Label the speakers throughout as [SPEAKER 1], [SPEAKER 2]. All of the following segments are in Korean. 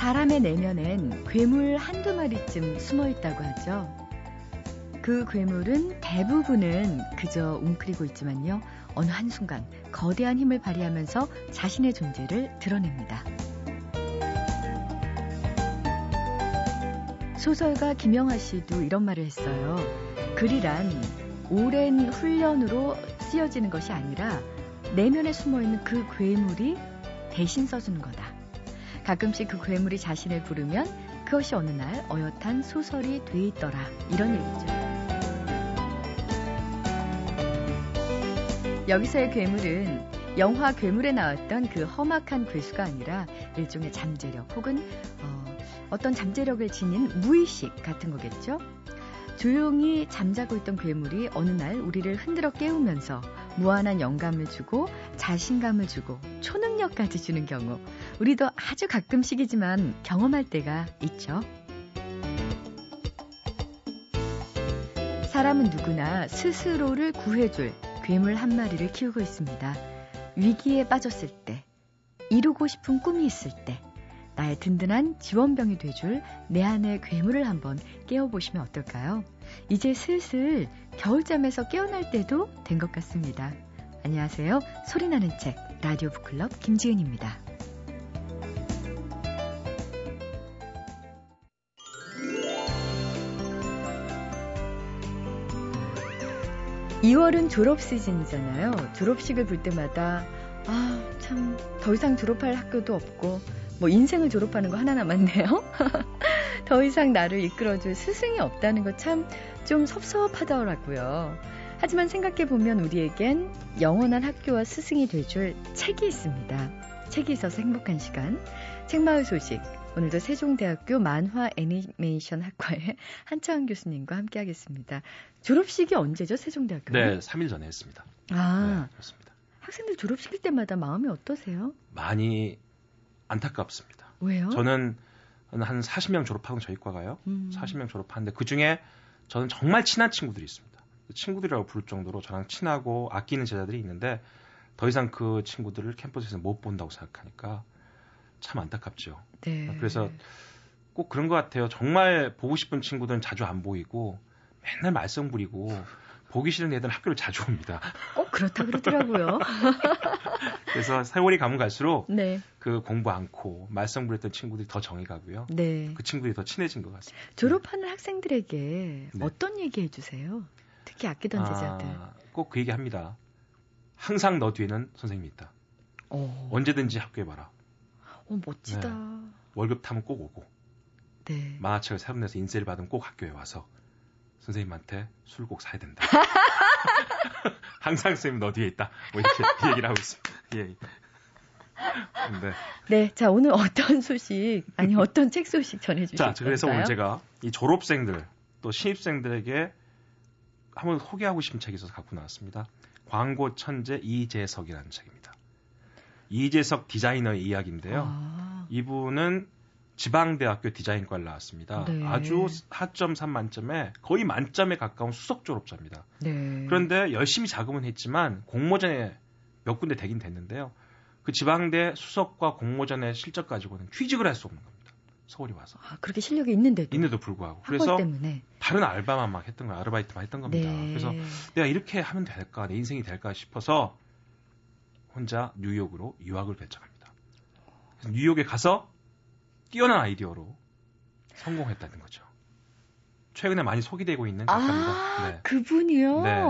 [SPEAKER 1] 사람의 내면엔 괴물 한두 마리쯤 숨어 있다고 하죠. 그 괴물은 대부분은 그저 웅크리고 있지만요. 어느 한순간 거대한 힘을 발휘하면서 자신의 존재를 드러냅니다. 소설가 김영하 씨도 이런 말을 했어요. 글이란 오랜 훈련으로 쓰여지는 것이 아니라 내면에 숨어 있는 그 괴물이 대신 써주는 거다. 가끔씩 그 괴물이 자신을 부르면 그것이 어느 날 어엿한 소설이 돼 있더라. 이런 얘기죠. 여기서의 괴물은 영화 괴물에 나왔던 그 험악한 괴수가 아니라 일종의 잠재력 혹은 어, 떤 잠재력을 지닌 무의식 같은 거겠죠. 조용히 잠자고 있던 괴물이 어느 날 우리를 흔들어 깨우면서 무한한 영감을 주고 자신감을 주고 초능력까지 주는 경우 우리도 아주 가끔씩이지만 경험할 때가 있죠. 사람은 누구나 스스로를 구해줄 괴물 한 마리를 키우고 있습니다. 위기에 빠졌을 때, 이루고 싶은 꿈이 있을 때, 나의 든든한 지원병이 돼줄 내 안의 괴물을 한번 깨워보시면 어떨까요? 이제 슬슬 겨울잠에서 깨어날 때도 된 것 같습니다. 안녕하세요. 소리나는 책, 라디오 북클럽 김지은입니다. 2월은 졸업 시즌이잖아요. 졸업식을 볼 때마다 아, 참, 더 이상 졸업할 학교도 없고, 뭐 인생을 졸업하는 거 하나 남았네요. 더 이상 나를 이끌어줄 스승이 없다는 거 참 좀 섭섭하더라고요. 하지만 생각해보면 우리에겐 영원한 학교와 스승이 돼줄 책이 있습니다. 책이 있어서 행복한 시간. 책마을 소식. 오늘도 세종대학교 만화 애니메이션 학과의 한창 교수님과 함께 하겠습니다. 졸업식이 언제죠, 세종대학교?
[SPEAKER 2] 네, 3일 전에 했습니다.
[SPEAKER 1] 아, 네, 그렇습니다. 학생들 졸업식일 때마다 마음이 어떠세요?
[SPEAKER 2] 많이 안타깝습니다.
[SPEAKER 1] 왜요?
[SPEAKER 2] 저는 한 40명 졸업하고 저희 과가요. 음. 40명 졸업하는데 그 중에 저는 정말 친한 친구들이 있습니다. 그 친구들이라고 부를 정도로 저랑 친하고 아끼는 제자들이 있는데 더 이상 그 친구들을 캠퍼스에서 못 본다고 생각하니까 참 안타깝죠.
[SPEAKER 1] 네.
[SPEAKER 2] 그래서 꼭 그런 것 같아요. 정말 보고 싶은 친구들은 자주 안 보이고 맨날 말썽 부리고 보기 싫은 애들은 학교를 자주 옵니다.
[SPEAKER 1] 어, 그렇다 그러더라고요.
[SPEAKER 2] 그래서 세월이 가면 갈수록
[SPEAKER 1] 네.
[SPEAKER 2] 그 공부 않고 말썽 부렸던 친구들이 더 정이 가고요.
[SPEAKER 1] 네.
[SPEAKER 2] 그 친구들이 더 친해진 것 같습니다.
[SPEAKER 1] 졸업하는 학생들에게 네. 어떤 얘기 해주세요? 특히 아끼던 제자들. 아,
[SPEAKER 2] 꼭 그 얘기 합니다. 항상 너 뒤에는 선생님이 있다. 오. 어. 언제든지 학교에 봐라.
[SPEAKER 1] 어, 멋지다.
[SPEAKER 2] 네. 월급 타면 꼭 오고.
[SPEAKER 1] 네.
[SPEAKER 2] 만화책을 새로 내서 인쇄를 받으면 꼭 학교에 와서 선생님한테 술 꼭 사야 된다. 항상 선생님 너 뒤에 있다. 뭐 이렇게 얘기를 하고 있습니다. 예.
[SPEAKER 1] 네. 네. 자, 오늘 어떤 소식, 아니, 어떤 책 소식 전해주실 자,
[SPEAKER 2] 그래서 오늘 제가 이 졸업생들, 또 신입생들에게 한번 소개하고 싶은 책이 있어서 갖고 나왔습니다. 광고 천재 이재석이라는 책입니다. 이재석 디자이너의 이야기인데요. 아. 이분은 지방대학교 디자인과를 나왔습니다. 네. 아주 하점 3 만점에 거의 만점에 가까운 수석 졸업자입니다.
[SPEAKER 1] 네.
[SPEAKER 2] 그런데 열심히 자금은 했지만 공모전에 몇 군데 되긴 됐는데요. 그 지방대 수석과 공모전의 실적 가지고는 취직을 할 수 없는 겁니다. 서울이 와서.
[SPEAKER 1] 아, 그렇게 실력이 있는데도.
[SPEAKER 2] 있는데도 불구하고. 그래서 때문에. 다른 알바만 막 했던 거예요. 아르바이트만 했던 겁니다. 네. 그래서 내가 이렇게 하면 될까? 내 인생이 될까 싶어서 혼자 뉴욕으로 유학을 결정합니다. 뉴욕에 가서 뛰어난 아이디어로 성공했다는 거죠. 최근에 많이 소개되고 있는 작가입니다.
[SPEAKER 1] 아, 네. 그분이요?
[SPEAKER 2] 네.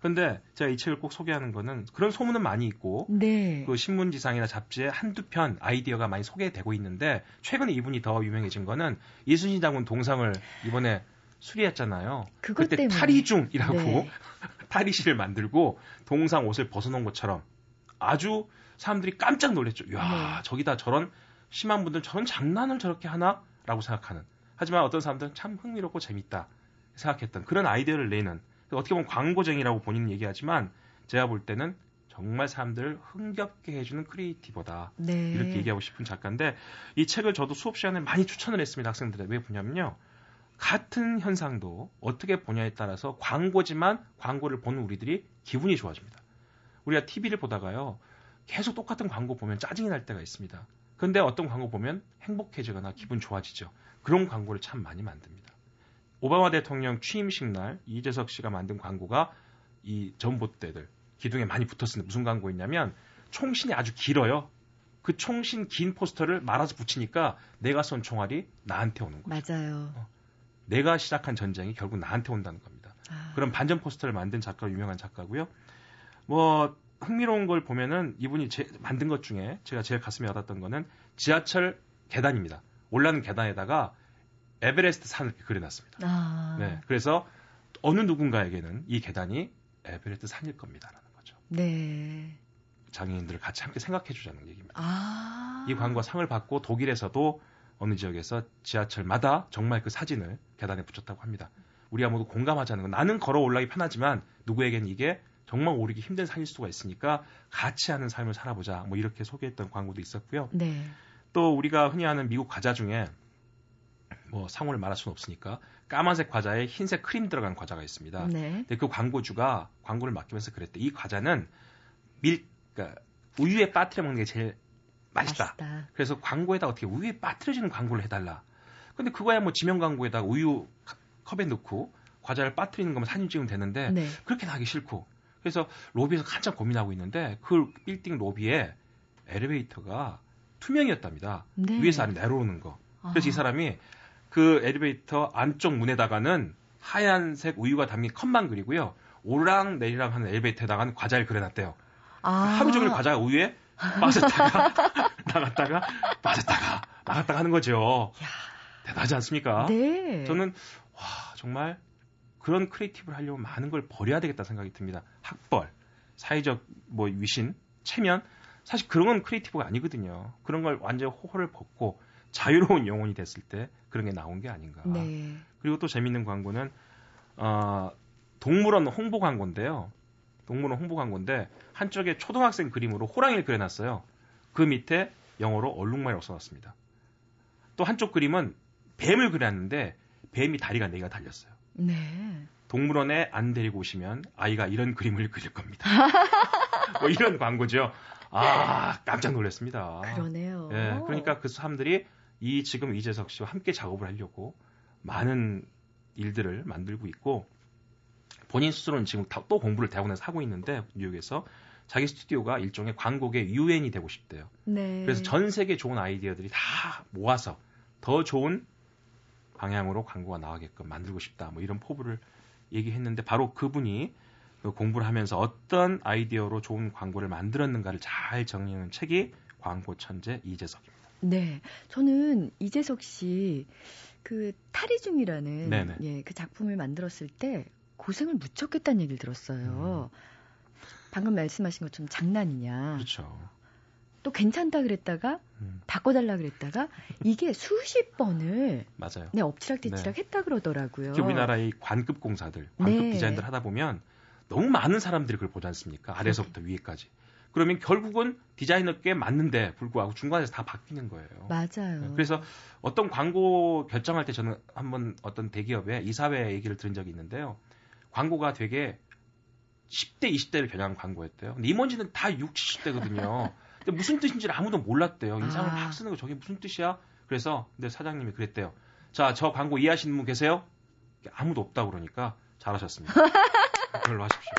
[SPEAKER 2] 그런데 제가 이 책을 꼭 소개하는 거는 그런 소문은 많이 있고
[SPEAKER 1] 네.
[SPEAKER 2] 그 신문지상이나 잡지에 한두 편 아이디어가 많이 소개되고 있는데 최근에 이분이 더 유명해진 거는 이순신 장군 동상을 이번에 수리했잖아요. 그때 때문에. 탈의중이라고 네. 탈의실을 만들고 동상 옷을 벗어놓은 것처럼 아주 사람들이 깜짝 놀랐죠. 야 네. 저기다 저런 심한 분들은 저런 장난을 저렇게 하나라고 생각하는. 하지만 어떤 사람들은 참 흥미롭고 재밌다 생각했던 그런 아이디어를 내는 어떻게 보면 광고쟁이라고 본인은 얘기하지만 제가 볼 때는 정말 사람들을 흥겹게 해주는 크리에이티버다
[SPEAKER 1] 네.
[SPEAKER 2] 이렇게 얘기하고 싶은 작가인데 이 책을 저도 수업 시간에 많이 추천을 했습니다 학생들에 왜 보냐면요 같은 현상도 어떻게 보냐에 따라서 광고지만 광고를 보는 우리들이 기분이 좋아집니다 우리가 TV를 보다가요 계속 똑같은 광고 보면 짜증이 날 때가 있습니다 근데 어떤 광고 보면 행복해지거나 기분 좋아지죠. 그런 광고를 참 많이 만듭니다. 오바마 대통령 취임식 날 이재석 씨가 만든 광고가 이 전봇대들 기둥에 많이 붙었는데 무슨 광고였냐면 총신이 아주 길어요. 그 총신 긴 포스터를 말아서 붙이니까 내가 쏜 총알이 나한테 오는
[SPEAKER 1] 거죠. 맞아요. 어.
[SPEAKER 2] 내가 시작한 전쟁이 결국 나한테 온다는 겁니다. 아. 그런 반전 포스터를 만든 작가 유명한 작가고요. 뭐 흥미로운 걸 보면은 이분이 제, 만든 것 중에 제가 제일 가슴에 와닿았던 거는 지하철 계단입니다. 올라는 계단에다가 에베레스트 산을 그려놨습니다. 아. 네, 그래서 어느 누군가에게는 이 계단이 에베레스트 산일 겁니다라는 거죠. 네. 장애인들을 같이 함께 생각해 주자는 얘기입니다. 아. 이 광고가 상을 받고 독일에서도 어느 지역에서 지하철마다 정말 그 사진을 계단에 붙였다고 합니다. 우리가 모두 공감하자는 건 나는 걸어 올라기 편하지만 누구에게는 이게 정말 오르기 힘든 산일 수가 있으니까 같이 하는 삶을 살아보자. 뭐 이렇게 소개했던 광고도 있었고요. 네. 또 우리가 흔히 하는 미국 과자 중에 뭐 상호를 말할 수는 없으니까 까만색 과자에 흰색 크림 들어간 과자가 있습니다. 네. 근데 그 광고주가 광고를 맡기면서 그랬대. 이 과자는 밀, 그러니까 우유에 빠뜨려 먹는 게 제일 맛있다. 맛있다. 그래서 광고에다 어떻게 우유에 빠뜨려지는 광고를 해달라. 근데 그거야 뭐 지명 광고에다가 우유 컵에 넣고 과자를 빠뜨리는 거면 사진 찍으면 되는데 네. 그렇게 나기 싫고 그래서 로비에서 한참 고민하고 있는데 그 빌딩 로비에 엘리베이터가 투명이었답니다. 네. 위에서 아래 내려오는 거. 그래서 아. 이 사람이 그 엘리베이터 안쪽 문에다가는 하얀색 우유가 담긴 컵만 그리고요. 오르락 내리락 하는 엘리베이터에다가는 과자를 그려놨대요. 아. 하루 종일 과자가 우유에 빠졌다가 나갔다가 빠졌다가 나갔다가 하는 거죠. 야. 대단하지 않습니까? 네. 저는 와 정말 그런 creative를 하려면 많은 걸 버려야 되겠다 생각이 듭니다. 학벌, 사회적 뭐 위신, 체면 사실 그런 건 creative가 아니거든요. 그런 걸 완전 허울을 벗고 자유로운 영혼이 됐을 때 그런 게 나온 게 아닌가. 네. 그리고 또 재밌는 광고는 어, 동물원 홍보 광고인데요. 동물원 홍보 광고인데 한쪽에 초등학생 그림으로 호랑이를 그려놨어요. 그 밑에 영어로 얼룩말이라고 써놨습니다. 또 한쪽 그림은 뱀을 그렸는데 뱀이 다리가 네 개가 달렸어요. 네. 동물원에 안 데리고 오시면 아이가 이런 그림을 그릴 겁니다. 뭐 이런 광고죠. 아, 깜짝 놀랐습니다.
[SPEAKER 1] 그러네요.
[SPEAKER 2] 예, 그러니까 그 사람들이 이 지금 이재석 씨와 함께 작업을 하려고 많은 일들을 만들고 있고 본인 스스로는 지금 또 공부를 대학원에서 하고 있는데 뉴욕에서 자기 스튜디오가 일종의 광고계 유엔이 되고 싶대요. 네. 그래서 전 세계 좋은 아이디어들이 다 모아서 더 좋은 방향으로 광고가 나가게끔 만들고 싶다. 뭐 이런 포부를 얘기했는데 바로 그분이 그 공부를 하면서 어떤 아이디어로 좋은 광고를 만들었는가를 잘 정리하는 책이 광고 천재 이재석입니다.
[SPEAKER 1] 네. 저는 이재석 씨 그 탈의 중이라는 예, 그 작품을 만들었을 때 고생을 무척 했다는 얘기를 들었어요. 음. 방금 말씀하신 것처럼 장난이냐.
[SPEAKER 2] 그렇죠.
[SPEAKER 1] 또 괜찮다 그랬다가 음. 바꿔달라 그랬다가 이게 수십 번을
[SPEAKER 2] 맞아요.
[SPEAKER 1] 네 엎치락뒤치락 네. 했다 그러더라고요.
[SPEAKER 2] 우리나라의 관급 공사들, 관급 네. 디자인들 하다 보면 너무 많은 사람들이 그걸 보지 않습니까? 아래서부터 위에까지. 그러면 결국은 디자이너께 맞는데 불구하고 중간에서 다 바뀌는 거예요.
[SPEAKER 1] 맞아요. 네.
[SPEAKER 2] 그래서 어떤 광고 결정할 때 저는 한번 어떤 대기업의 이사회 얘기를 들은 적이 있는데요. 광고가 되게 10대, 20대를 겨냥한 광고였대요. 근데 임원진은 다 60, 70대거든요. 근데 무슨 뜻인지를 아무도 몰랐대요. 인상을 아. 막 쓰는 거 저게 무슨 뜻이야? 그래서 근데 사장님이 그랬대요. 자, 저 광고 이해하시는 분 계세요? 아무도 없다 그러니까 잘하셨습니다. 그걸로 하십시오.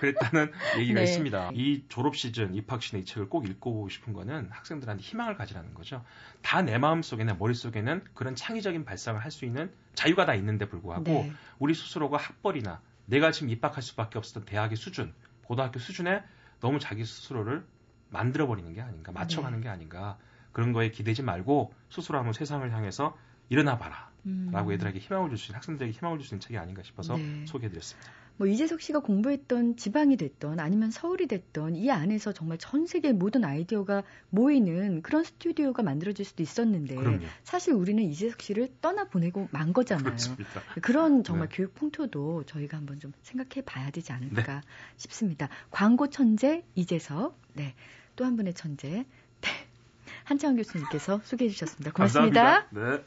[SPEAKER 2] 그랬다는 얘기가 네. 있습니다. 이 졸업 시즌, 입학 시즌 이 책을 꼭 읽어보고 싶은 거는 학생들한테 희망을 가지라는 거죠. 다 내 마음 속에는 머릿속에는 그런 창의적인 발상을 할 수 있는 자유가 다 있는데 불구하고 네. 우리 스스로가 학벌이나 내가 지금 입학할 수밖에 없었던 대학의 수준, 고등학교 수준에 너무 자기 스스로를 만들어 버리는 게 아닌가, 맞춰가는 네. 게 아닌가. 그런 거에 기대지 말고 스스로 한번 세상을 향해서 일어나 봐라. 음. 라고 애들에게 희망을 줄 수 있는, 학생들에게 희망을 줄 수 있는 책이 아닌가 싶어서 네. 소개해드렸습니다.
[SPEAKER 1] 뭐 이재석 씨가 공부했던 지방이 됐던 아니면 서울이 됐던 이 안에서 정말 전 세계 모든 아이디어가 모이는 그런 스튜디오가 만들어질 수도 있었는데 그럼요. 사실 우리는 이재석 씨를 떠나 보내고 만 거잖아요.
[SPEAKER 2] 그렇습니다.
[SPEAKER 1] 그런 정말 네. 교육 풍토도 저희가 한번 좀 생각해 봐야 되지 않을까 네. 싶습니다. 광고 천재 이재석. 네. 또 한 분의 천재. 네. 한창원 교수님께서 소개해 주셨습니다. 고맙습니다.
[SPEAKER 2] 감사합니다. 네.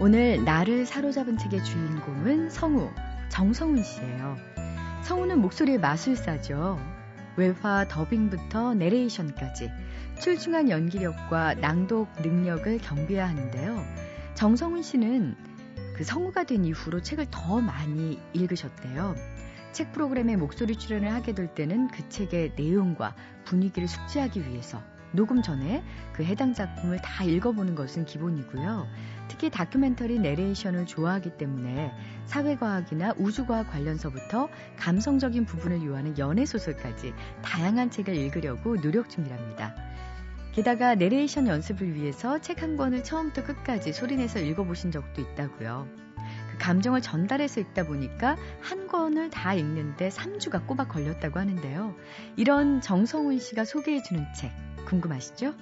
[SPEAKER 1] 오늘 나를 사로잡은 책의 주인공은 성우, 정성훈 씨예요. 성우는 목소리의 마술사죠. 외화 더빙부터 내레이션까지 출중한 연기력과 낭독 능력을 경비해야 하는데요. 정성훈 씨는 그 성우가 된 이후로 책을 더 많이 읽으셨대요. 책 프로그램에 목소리 출연을 하게 될 때는 그 책의 내용과 분위기를 숙지하기 위해서 녹음 전에 그 해당 작품을 다 읽어보는 것은 기본이고요. 특히 다큐멘터리 내레이션을 좋아하기 때문에 사회과학이나 우주과학 관련서부터 감성적인 부분을 요하는 연애소설까지 다양한 책을 읽으려고 노력 중이랍니다. 게다가 내레이션 연습을 위해서 책 한 권을 처음부터 끝까지 소리내서 읽어보신 적도 있다고요. 그 감정을 전달해서 읽다 보니까 한 권을 다 읽는데 3주가 꼬박 걸렸다고 하는데요. 이런 정성훈 씨가 소개해 주는 책 궁금하시죠?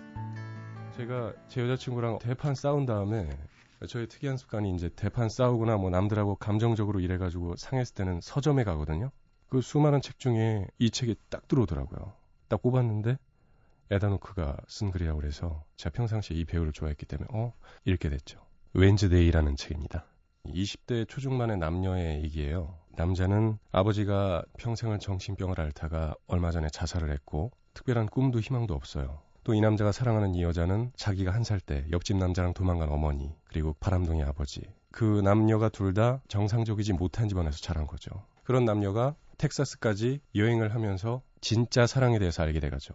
[SPEAKER 3] 제가 제 여자친구랑 대판 싸운 다음에 저의 특이한 습관이 이제 대판 싸우거나 뭐 남들하고 감정적으로 일해가지고 상했을 때는 서점에 가거든요. 그 수많은 책 중에 이 책이 딱 들어오더라고요. 딱 꼽았는데 에다노크가 쓴 글이라고 그래서 제가 평상시에 이 배우를 좋아했기 때문에 어 읽게 됐죠. 웬즈데이라는 책입니다. 20대 초중반의 남녀의 얘기예요. 남자는 아버지가 평생을 정신병을 앓다가 얼마 전에 자살을 했고 특별한 꿈도 희망도 없어요. 또 이 남자가 사랑하는 이 여자는 자기가 한 살 때 옆집 남자랑 도망간 어머니 그리고 바람둥이 아버지 그 남녀가 둘 다 정상적이지 못한 집안에서 자란 거죠. 그런 남녀가 텍사스까지 여행을 하면서 진짜 사랑에 대해서 알게 돼가죠.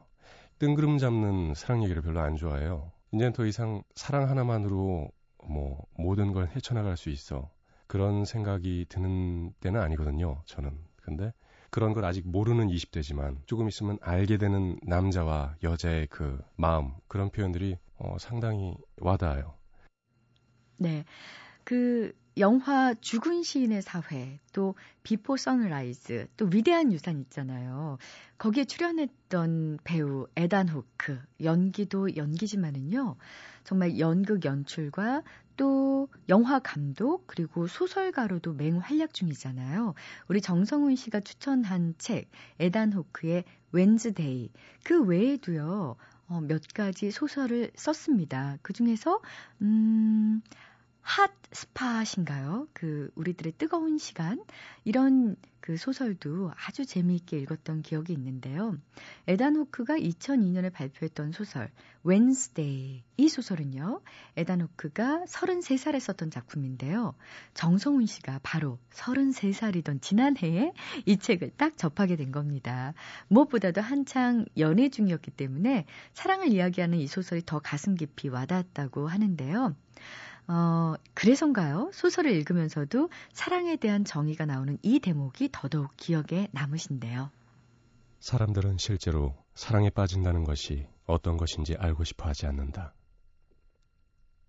[SPEAKER 3] 뜬구름 잡는 사랑 얘기를 별로 안 좋아해요. 이제는 더 이상 사랑 하나만으로 뭐 모든 걸 헤쳐나갈 수 있어. 그런 생각이 드는 때는 아니거든요. 저는. 근데 그런 걸 아직 모르는 20대지만 조금 있으면 알게 되는 남자와 여자의 그 마음 그런 표현들이 어, 상당히 와닿아요.
[SPEAKER 1] 네. 그 영화 죽은 시인의 사회, 또 Before Sunrise, 또 위대한 유산 있잖아요. 거기에 출연했던 배우 에단 호크, 연기도 연기지만은요, 정말 연극 연출과 또 영화 감독 그리고 소설가로도 맹활약 중이잖아요. 우리 정성훈 씨가 추천한 책 에단 호크의 Wednesday 그 외에도요. 어, 몇 가지 소설을 썼습니다. 그 중에서 음, 핫 스팟인가요? 그 우리들의 뜨거운 시간 이런 그 소설도 아주 재미있게 읽었던 기억이 있는데요. 에단 호크가 2002년에 발표했던 소설 웬스데이 이 소설은요. 에단 호크가 33살에 썼던 작품인데요. 정성훈 씨가 바로 33살이던 지난해에 이 책을 딱 접하게 된 겁니다. 무엇보다도 한창 연애 중이었기 때문에 사랑을 이야기하는 이 소설이 더 가슴 깊이 와닿았다고 하는데요. 어, 그래서인가요? 소설을 읽으면서도 사랑에 대한 정의가 나오는 이 대목이 더더욱 기억에 남으신데요.
[SPEAKER 3] 사람들은 실제로 사랑에 빠진다는 것이 어떤 것인지 알고 싶어 하지 않는다.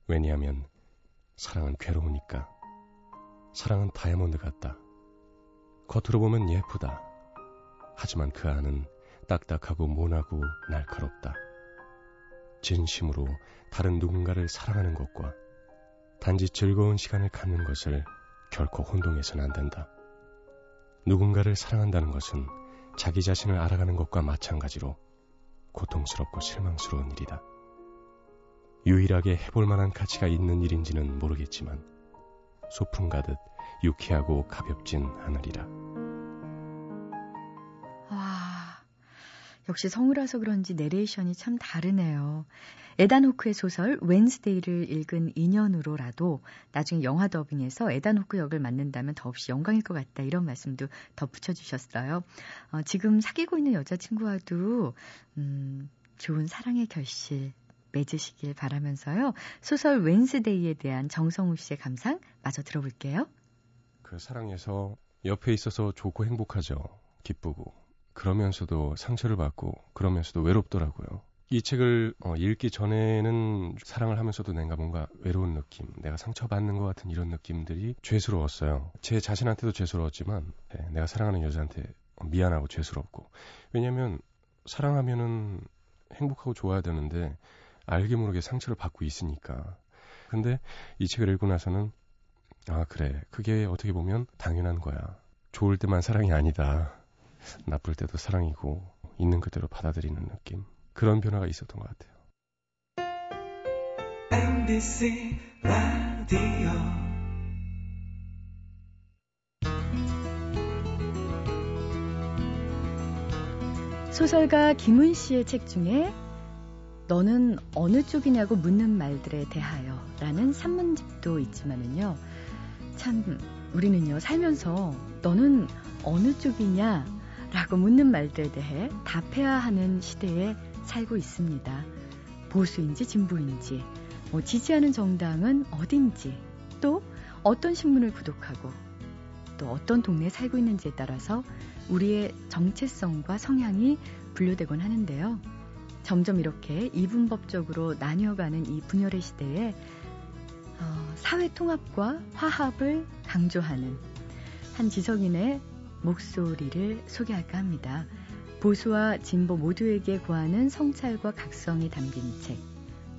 [SPEAKER 3] 왜냐하면 사랑은 괴로우니까. 사랑은 다이아몬드 같다. 겉으로 보면 예쁘다. 하지만 그 안은 딱딱하고 모나고 날카롭다. 진심으로 다른 누군가를 사랑하는 것과 단지 즐거운 시간을 갖는 것을 결코 혼동해서는 안 된다. 누군가를 사랑한다는 것은 자기 자신을 알아가는 것과 마찬가지로 고통스럽고 실망스러운 일이다. 유일하게 해볼 만한 가치가 있는 일인지는 모르겠지만 소풍 가듯 유쾌하고 가볍진 않으리라.
[SPEAKER 1] 역시 성우라서 그런지 내레이션이 참 다르네요. 에단 호크의 소설 웬스데이를 읽은 인연으로라도 나중에 영화 더빙에서 에단 호크 역을 맡는다면 더없이 영광일 것 같다 이런 말씀도 덧붙여 주셨어요. 어, 지금 사귀고 있는 여자친구와도 음, 좋은 사랑의 결실 맺으시길 바라면서요. 소설 웬스데이에 대한 정성우 씨의 감상 마저 들어볼게요.
[SPEAKER 3] 그 사랑에서 옆에 있어서 좋고 행복하죠. 기쁘고. 그러면서도 상처를 받고 그러면서도 외롭더라고요. 이 책을 어, 읽기 전에는 사랑을 하면서도 내가 뭔가 외로운 느낌, 내가 상처받는 것 같은 이런 느낌들이 죄스러웠어요. 제 자신한테도 죄스러웠지만 네, 내가 사랑하는 여자한테 미안하고 죄스럽고 왜냐하면 사랑하면은 행복하고 좋아야 되는데 알게 모르게 상처를 받고 있으니까. 근데 이 책을 읽고 나서는 아 그래 그게 어떻게 보면 당연한 거야. 좋을 때만 사랑이 아니다. 나쁠 때도 사랑이고 있는 그대로 받아들이는 느낌. 그런 변화가 있었던 것 같아요. MBC 라디오
[SPEAKER 1] 소설가 김은 씨의 책 중에 너는 어느 쪽이냐고 묻는 말들에 대하여 라는 산문집도 있지만은요. 참, 우리는요, 살면서 너는 어느 쪽이냐 라고 묻는 말들에 대해 답해야 하는 시대에 살고 있습니다. 보수인지 진보인지, 뭐 지지하는 정당은 어딘지, 또 어떤 신문을 구독하고, 또 어떤 동네에 살고 있는지에 따라서 우리의 정체성과 성향이 분류되곤 하는데요. 점점 이렇게 이분법적으로 나뉘어가는 이 분열의 시대에 어, 사회 통합과 화합을 강조하는 한 지성인의 목소리를 소개할까 합니다. 보수와 진보 모두에게 구하는 성찰과 각성이 담긴 책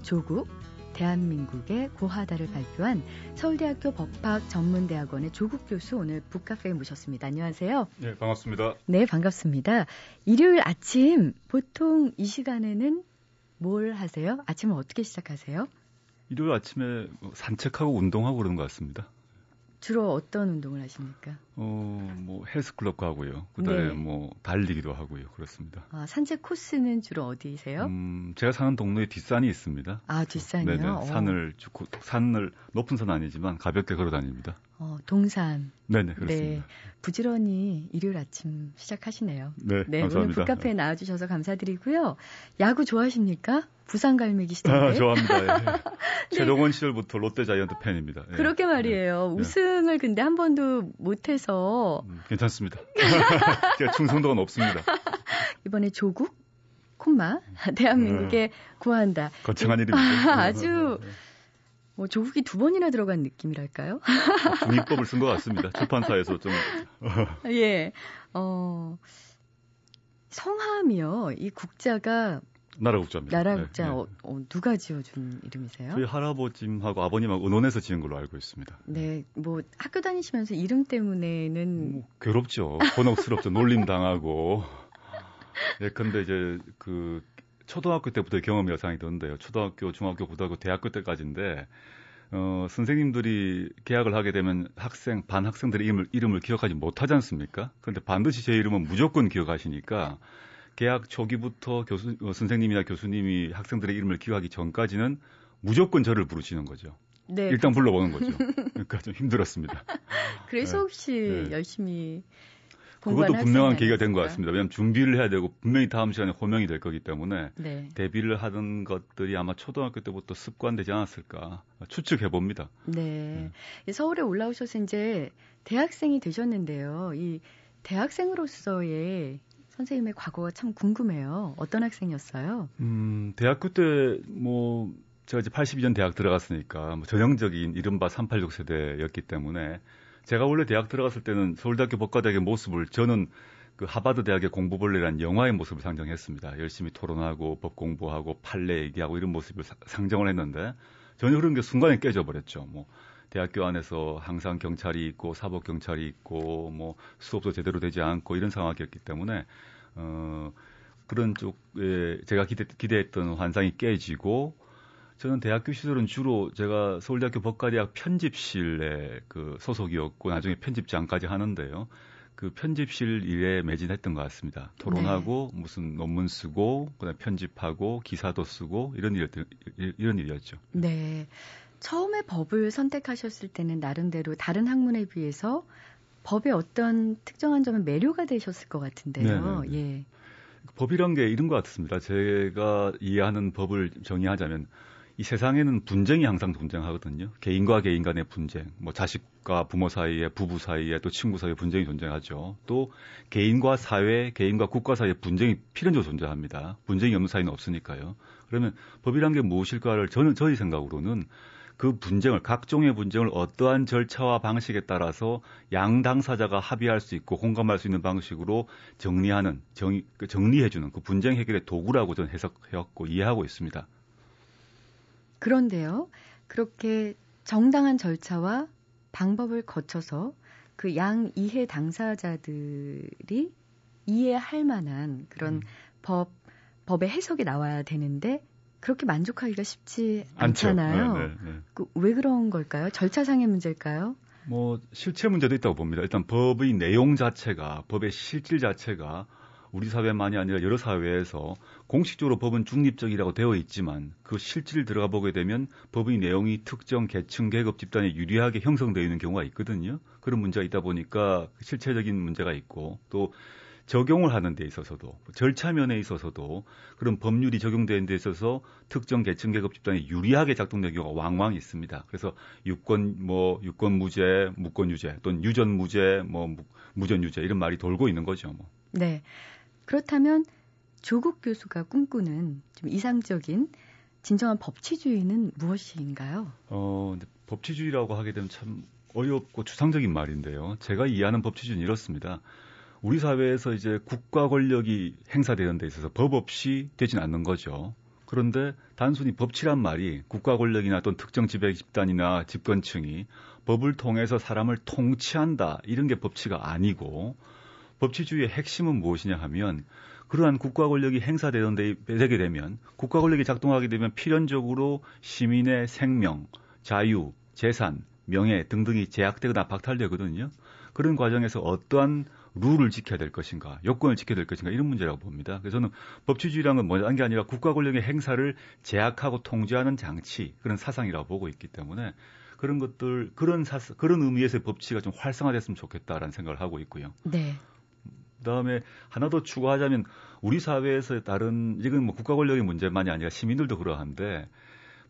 [SPEAKER 1] 조국 대한민국의 고하다를 발표한 서울대학교 법학 전문대학원의 조국 교수 오늘 북카페에 모셨습니다. 안녕하세요.
[SPEAKER 4] 네, 반갑습니다.
[SPEAKER 1] 네, 반갑습니다. 일요일 아침 보통 이 시간에는 뭘 하세요? 아침을 어떻게 시작하세요?
[SPEAKER 4] 일요일 아침에 뭐 산책하고 운동하고 그러는 것 같습니다.
[SPEAKER 1] 주로 어떤 운동을 하십니까?
[SPEAKER 4] 어, 뭐 헬스클럽 가고요. 그다음에 네. 뭐 달리기도 하고요. 그렇습니다.
[SPEAKER 1] 아, 산책 코스는 주로 어디세요? 음,
[SPEAKER 4] 제가 사는 동네에 뒷산이 있습니다.
[SPEAKER 1] 아, 뒷산이요?
[SPEAKER 4] 네네. 산을 산을 높은 산 아니지만 가볍게 걸어 다닙니다.
[SPEAKER 1] 어, 동산.
[SPEAKER 4] 네네, 그렇습니다. 네.
[SPEAKER 1] 부지런히 일요일 아침 시작하시네요.
[SPEAKER 4] 네, 네 감사합니다.
[SPEAKER 1] 오늘 북카페에 나와주셔서 감사드리고요. 야구 좋아하십니까? 부산 갈매기시던데.
[SPEAKER 4] 아, 좋아합니다. 예. 네. 최동원 시절부터 롯데 자이언트 팬입니다.
[SPEAKER 1] 예. 그렇게 말이에요. 네. 우승을 근데 한 번도 못해서.
[SPEAKER 4] 음, 괜찮습니다. 제가 충성도가 높습니다.
[SPEAKER 1] 이번에 조국? 콤마 대한민국에 네. 구한다.
[SPEAKER 4] 거창한 일입니다.
[SPEAKER 1] 아주 뭐 조국이 두 번이나 들어간 느낌이랄까요?
[SPEAKER 4] 중립법을 쓴 것 같습니다. 출판사에서 좀.
[SPEAKER 1] 예. 어, 성함이요. 이 국자가
[SPEAKER 4] 나라국자입니다.
[SPEAKER 1] 나라국자 네, 네. 어, 어, 누가 지어준 이름이세요?
[SPEAKER 4] 저희 할아버님하고 아버님하고 의논해서 지은 걸로 알고 있습니다.
[SPEAKER 1] 네, 뭐 학교 다니시면서 이름 때문에는
[SPEAKER 4] 뭐, 괴롭죠. 번혹스럽죠. 놀림 당하고. 예, 근데 이제 그 초등학교 때부터 경험 여상이 던데요. 초등학교, 중학교, 고등학교, 대학교 때까지인데 어, 선생님들이 계약을 하게 되면 학생, 반 학생들의 이름을, 이름을 기억하지 못하지 않습니까? 그런데 반드시 제 이름은 무조건 기억하시니까 계약 초기부터 교수, 어, 선생님이나 교수님이 학생들의 이름을 기억하기 전까지는 무조건 저를 부르시는 거죠. 네. 일단 불러보는 거죠. 그러니까 좀 힘들었습니다.
[SPEAKER 1] 그래서 네. 혹시 네. 열심히
[SPEAKER 4] 그것도 분명한 계기가 된 것 같습니다. 왜냐하면 준비를 해야 되고 분명히 다음 시간에 호명이 될 거기 때문에 네. 데뷔를 하던 것들이 아마 초등학교 때부터 습관되지 않았을까 추측해 봅니다.
[SPEAKER 1] 네. 네. 서울에 올라오셔서 이제 대학생이 되셨는데요. 이 대학생으로서의 선생님의 과거가 참 궁금해요. 어떤 학생이었어요?
[SPEAKER 4] 음, 대학교 때 뭐 제가 이제 82년 대학 들어갔으니까 뭐 전형적인 이른바 386 세대였기 때문에 제가 원래 대학 들어갔을 때는 서울대학교 법과대학의 모습을 저는 그 하버드 대학의 공부벌레라는 영화의 모습을 상정했습니다. 열심히 토론하고 법 공부하고 판례 얘기하고 이런 모습을 사, 상정을 했는데 전혀 그런 게 순간에 깨져 버렸죠. 뭐 대학교 안에서 항상 경찰이 있고 사법 경찰이 있고 뭐 수업도 제대로 되지 않고 이런 상황이었기 때문에 어 그런 쪽에 제가 기대, 기대했던 환상이 깨지고 저는 대학교 시절은 주로 제가 서울대학교 법과대학 편집실에 그 소속이었고 나중에 편집장까지 하는데요. 그 편집실 일에 매진했던 것 같습니다. 토론하고 네. 무슨 논문 쓰고 그다음 편집하고 기사도 쓰고 이런 일 이런 일이었죠.
[SPEAKER 1] 네. 처음에 법을 선택하셨을 때는 나름대로 다른 학문에 비해서 법의 어떤 특정한 점은 매료가 되셨을 것 같은데요. 네네. 예.
[SPEAKER 4] 법이란 게 이런 것 같습니다. 제가 이해하는 법을 정의하자면 이 세상에는 분쟁이 항상 존재하거든요. 개인과 개인 간의 분쟁, 뭐 자식과 부모 사이에, 부부 사이에, 또 친구 사이에 분쟁이 존재하죠. 또 개인과 사회, 개인과 국가 사이에 분쟁이 필연적으로 존재합니다. 분쟁이 없는 사이는 없으니까요. 그러면 법이란 게 무엇일까를 저는 저희 생각으로는 그 분쟁을 각종의 분쟁을 어떠한 절차와 방식에 따라서 양 당사자가 합의할 수 있고 공감할 수 있는 방식으로 정리하는 정리, 그 정리해주는 그 분쟁 해결의 도구라고 저는 해석해왔고 이해하고 있습니다.
[SPEAKER 1] 그런데요, 그렇게 정당한 절차와 방법을 거쳐서 그 양 이해 당사자들이 이해할 만한 그런 음. 법, 법의 해석이 나와야 되는데 그렇게 만족하기가 쉽지 않잖아요. 네, 네, 네. 그 왜 그런 걸까요? 절차상의 문제일까요?
[SPEAKER 4] 뭐 실체 문제도 있다고 봅니다. 일단 법의 내용 자체가 법의 실질 자체가 우리 사회만이 아니라 여러 사회에서 공식적으로 법은 중립적이라고 되어 있지만 그 실질 들어가 보게 되면 법의 내용이 특정 계층 계급 집단에 유리하게 형성되어 있는 경우가 있거든요. 그런 문제가 있다 보니까 실체적인 문제가 있고 또 적용을 하는 데 있어서도 절차 면에 있어서도 그런 법률이 적용되는 데 있어서 특정 계층 계급 집단에 유리하게 작동되는 경우가 왕왕 있습니다. 그래서 유권 뭐 유권 무죄, 무권 유죄 또는 유전 무죄, 뭐 무전 유죄 이런 말이 돌고 있는 거죠. 뭐.
[SPEAKER 1] 네. 그렇다면 조국 교수가 꿈꾸는 좀 이상적인 진정한 법치주의는 무엇인가요?
[SPEAKER 4] 어, 법치주의라고 하게 되면 참 어렵고 추상적인 말인데요. 제가 이해하는 법치주의는 이렇습니다. 우리 사회에서 이제 국가 권력이 행사되는 데 있어서 법 없이 되진 않는 거죠. 그런데 단순히 법치란 말이 국가 권력이나 또는 특정 지배 집단이나 집권층이 법을 통해서 사람을 통치한다 이런 게 법치가 아니고 법치주의의 핵심은 무엇이냐 하면 그러한 국가 권력이 행사되는 데 되게 되면 국가 권력이 작동하게 되면 필연적으로 시민의 생명, 자유, 재산, 명예 등등이 제약되거나 박탈되거든요. 그런 과정에서 어떠한 룰을 지켜야 될 것인가, 여건을 지켜야 될 것인가 이런 문제라고 봅니다. 그래서 저는 법치주의라는 건 뭐냐는 게 아니라 국가 권력의 행사를 제약하고 통제하는 장치 그런 사상이라고 보고 있기 때문에 그런 것들 그런 사 그런 의미에서 법치가 좀 활성화됐으면 좋겠다라는 생각을 하고 있고요.
[SPEAKER 1] 네.
[SPEAKER 4] 그다음에 하나 더 추가하자면 우리 사회에서 다른 지금 뭐 국가 권력의 문제만이 아니라 시민들도 그러한데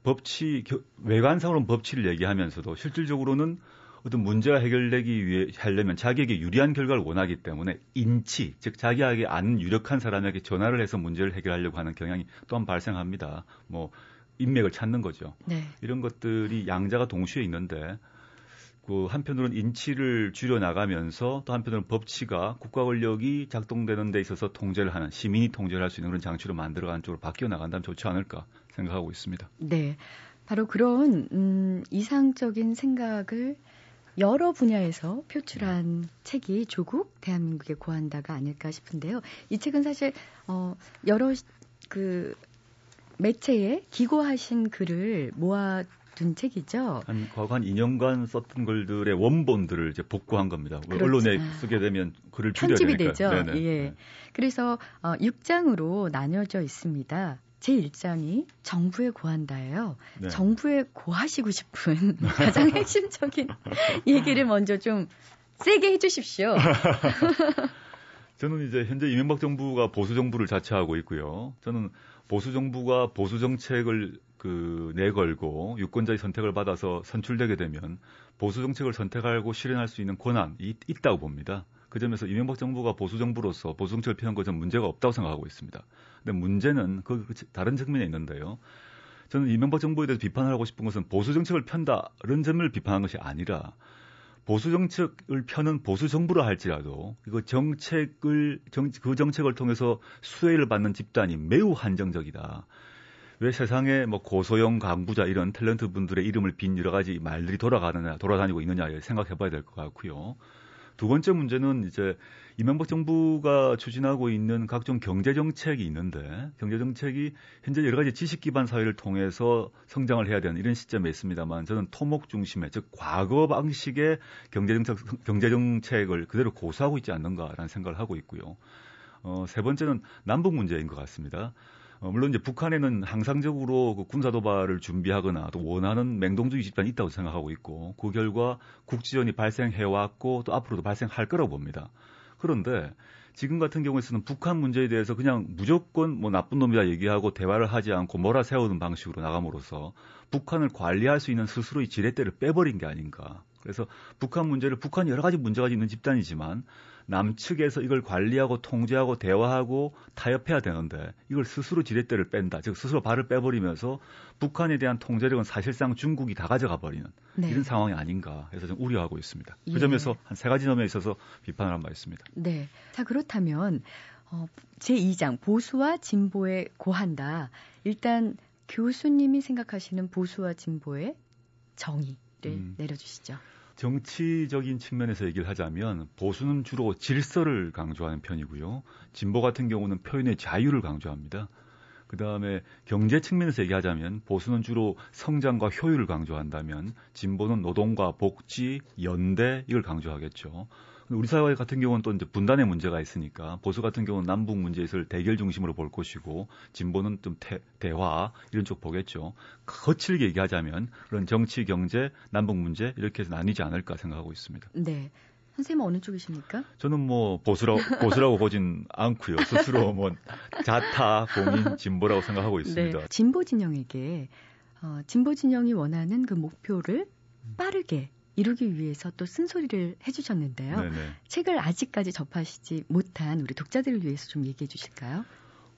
[SPEAKER 4] 법치 외관상으로는 법치를 얘기하면서도 실질적으로는 어떤 문제가 해결되기 위해 하려면 자기에게 유리한 결과를 원하기 때문에 인치 즉 자기에게 아는 유력한 사람에게 전화를 해서 문제를 해결하려고 하는 경향이 또한 발생합니다. 뭐 인맥을 찾는 거죠.
[SPEAKER 1] 네.
[SPEAKER 4] 이런 것들이 양자가 동시에 있는데 그 한편으로는 인치를 줄여 나가면서 또 한편으로는 법치가 국가 권력이 작동되는 데 있어서 통제를 하는 시민이 통제를 할 수 있는 그런 장치로 만들어가는 쪽으로 바뀌어 나간다면 좋지 않을까 생각하고 있습니다.
[SPEAKER 1] 네. 바로 그런 음, 이상적인 생각을 여러 분야에서 표출한 책이 조국 대한민국의 고한다가 아닐까 싶은데요. 이 책은 사실 어, 여러 그 매체에 기고하신 글을 모아 둔 책이죠.
[SPEAKER 4] 한 과거 한 2년간 썼던 글들의 원본들을 이제 복구한 겁니다. 그렇죠. 언론에 쓰게 되면 글을
[SPEAKER 1] 편집이
[SPEAKER 4] 되니까.
[SPEAKER 1] 되죠. 네네. 예. 네. 그래서 어, 6장으로 나뉘어져 있습니다. 제 1장이 정부에 고한다예요. 네. 정부에 고하시고 싶은 가장 핵심적인 얘기를 먼저 좀 세게 해주십시오.
[SPEAKER 4] 저는 이제 현재 이명박 정부가 보수 정부를 자처하고 있고요. 저는 보수 정부가 보수 정책을 그 내걸고 유권자의 선택을 받아서 선출되게 되면 보수 정책을 선택하고 실현할 수 있는 권한이 있다고 봅니다. 그 점에서 이명박 정부가 보수 정부로서 보수 정책을 피한 것은 문제가 없다고 생각하고 있습니다. 근데 문제는 그 다른 측면에 있는데요. 저는 이명박 정부에 대해서 비판을 하고 싶은 것은 보수 정책을 편다는 점을 비판한 것이 아니라 보수 정책을 펴는 보수 정부라 할지라도 그 정책을 정, 그 정책을 통해서 수혜를 받는 집단이 매우 한정적이다. 왜 세상에 뭐 고소영 강부자 이런 탤런트 분들의 이름을 빈 여러 가지 말들이 돌아가느냐 돌아다니고 있느냐 생각해 봐야 될 것 같고요. 두 번째 문제는 이제 이명박 정부가 추진하고 있는 각종 경제 정책이 있는데 경제 정책이 현재 여러 가지 지식 기반 사회를 통해서 성장을 해야 되는 이런 시점에 있습니다만 저는 토목 중심의 즉 과거 방식의 경제 정책 경제 정책을 그대로 고수하고 있지 않는가라는 생각을 하고 있고요. 어, 세 번째는 남북 문제인 것 같습니다. 어, 물론 이제 북한에는 항상적으로 그 군사 도발을 준비하거나 또 원하는 맹동주의 집단이 있다고 생각하고 있고 그 결과 국지전이 발생해 왔고 또 앞으로도 발생할 거라고 봅니다. 그런데 지금 같은 경우에서는 북한 문제에 대해서 그냥 무조건 뭐 나쁜 놈이다 얘기하고 대화를 하지 않고 몰아세우는 방식으로 나감으로써 북한을 관리할 수 있는 스스로의 지렛대를 빼버린 게 아닌가. 그래서 북한 문제를 북한이 여러 가지 문제가 있는 집단이지만 남측에서 이걸 관리하고 통제하고 대화하고 타협해야 되는데 이걸 스스로 지렛대를 뺀다. 즉 스스로 발을 빼버리면서 북한에 대한 통제력은 사실상 중국이 다 가져가 버리는 네. 이런 상황이 아닌가 해서 좀 우려하고 있습니다. 그 예. 점에서 한 세 가지 점에 있어서 비판을 한 바 있습니다.
[SPEAKER 1] 네. 자 그렇다면 어, 제2장 보수와 진보에 고한다. 일단 교수님이 생각하시는 보수와 진보의 정의를 음. 내려주시죠.
[SPEAKER 4] 정치적인 측면에서 얘기를 하자면 보수는 주로 질서를 강조하는 편이고요. 진보 같은 경우는 표현의 자유를 강조합니다. 그 다음에 경제 측면에서 얘기하자면 보수는 주로 성장과 효율을 강조한다면 진보는 노동과 복지, 연대 이걸 강조하겠죠. 우리 사회 같은 경우는 또 이제 분단의 문제가 있으니까 보수 같은 경우는 남북 문제에서 대결 중심으로 볼 것이고 진보는 좀 태, 대화 이런 쪽 보겠죠. 거칠게 얘기하자면 그런 정치, 경제, 남북 문제 이렇게 해서 나뉘지 않을까 생각하고 있습니다.
[SPEAKER 1] 네. 선생님은 어느 쪽이십니까?
[SPEAKER 4] 저는 뭐 보수라고 보수라고 보진 않고요. 스스로 뭐 자타, 공인, 진보라고 생각하고 있습니다.
[SPEAKER 1] 네. 진보 진영에게 어, 진보 진영이 원하는 그 목표를 빠르게 이루기 위해서 또 쓴소리를 해주셨는데요. 네네. 책을 아직까지 접하시지 못한 우리 독자들을 위해서 좀 얘기해 주실까요?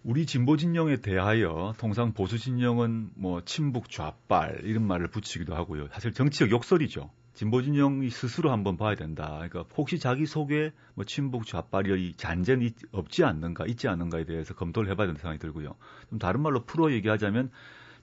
[SPEAKER 4] 우리 진보 진영에 대하여 통상 보수 진영은 뭐 친북 좌빨 이런 말을 붙이기도 하고요. 사실 정치적 욕설이죠. 진보 진영이 스스로 한번 봐야 된다. 그러니까 혹시 자기 속에 뭐 친북 좌빨이 잔재는 없지 않는가, 있지 않는가에 대해서 검토를 해봐야 된다는 생각이 들고요. 좀 다른 말로 풀어 얘기하자면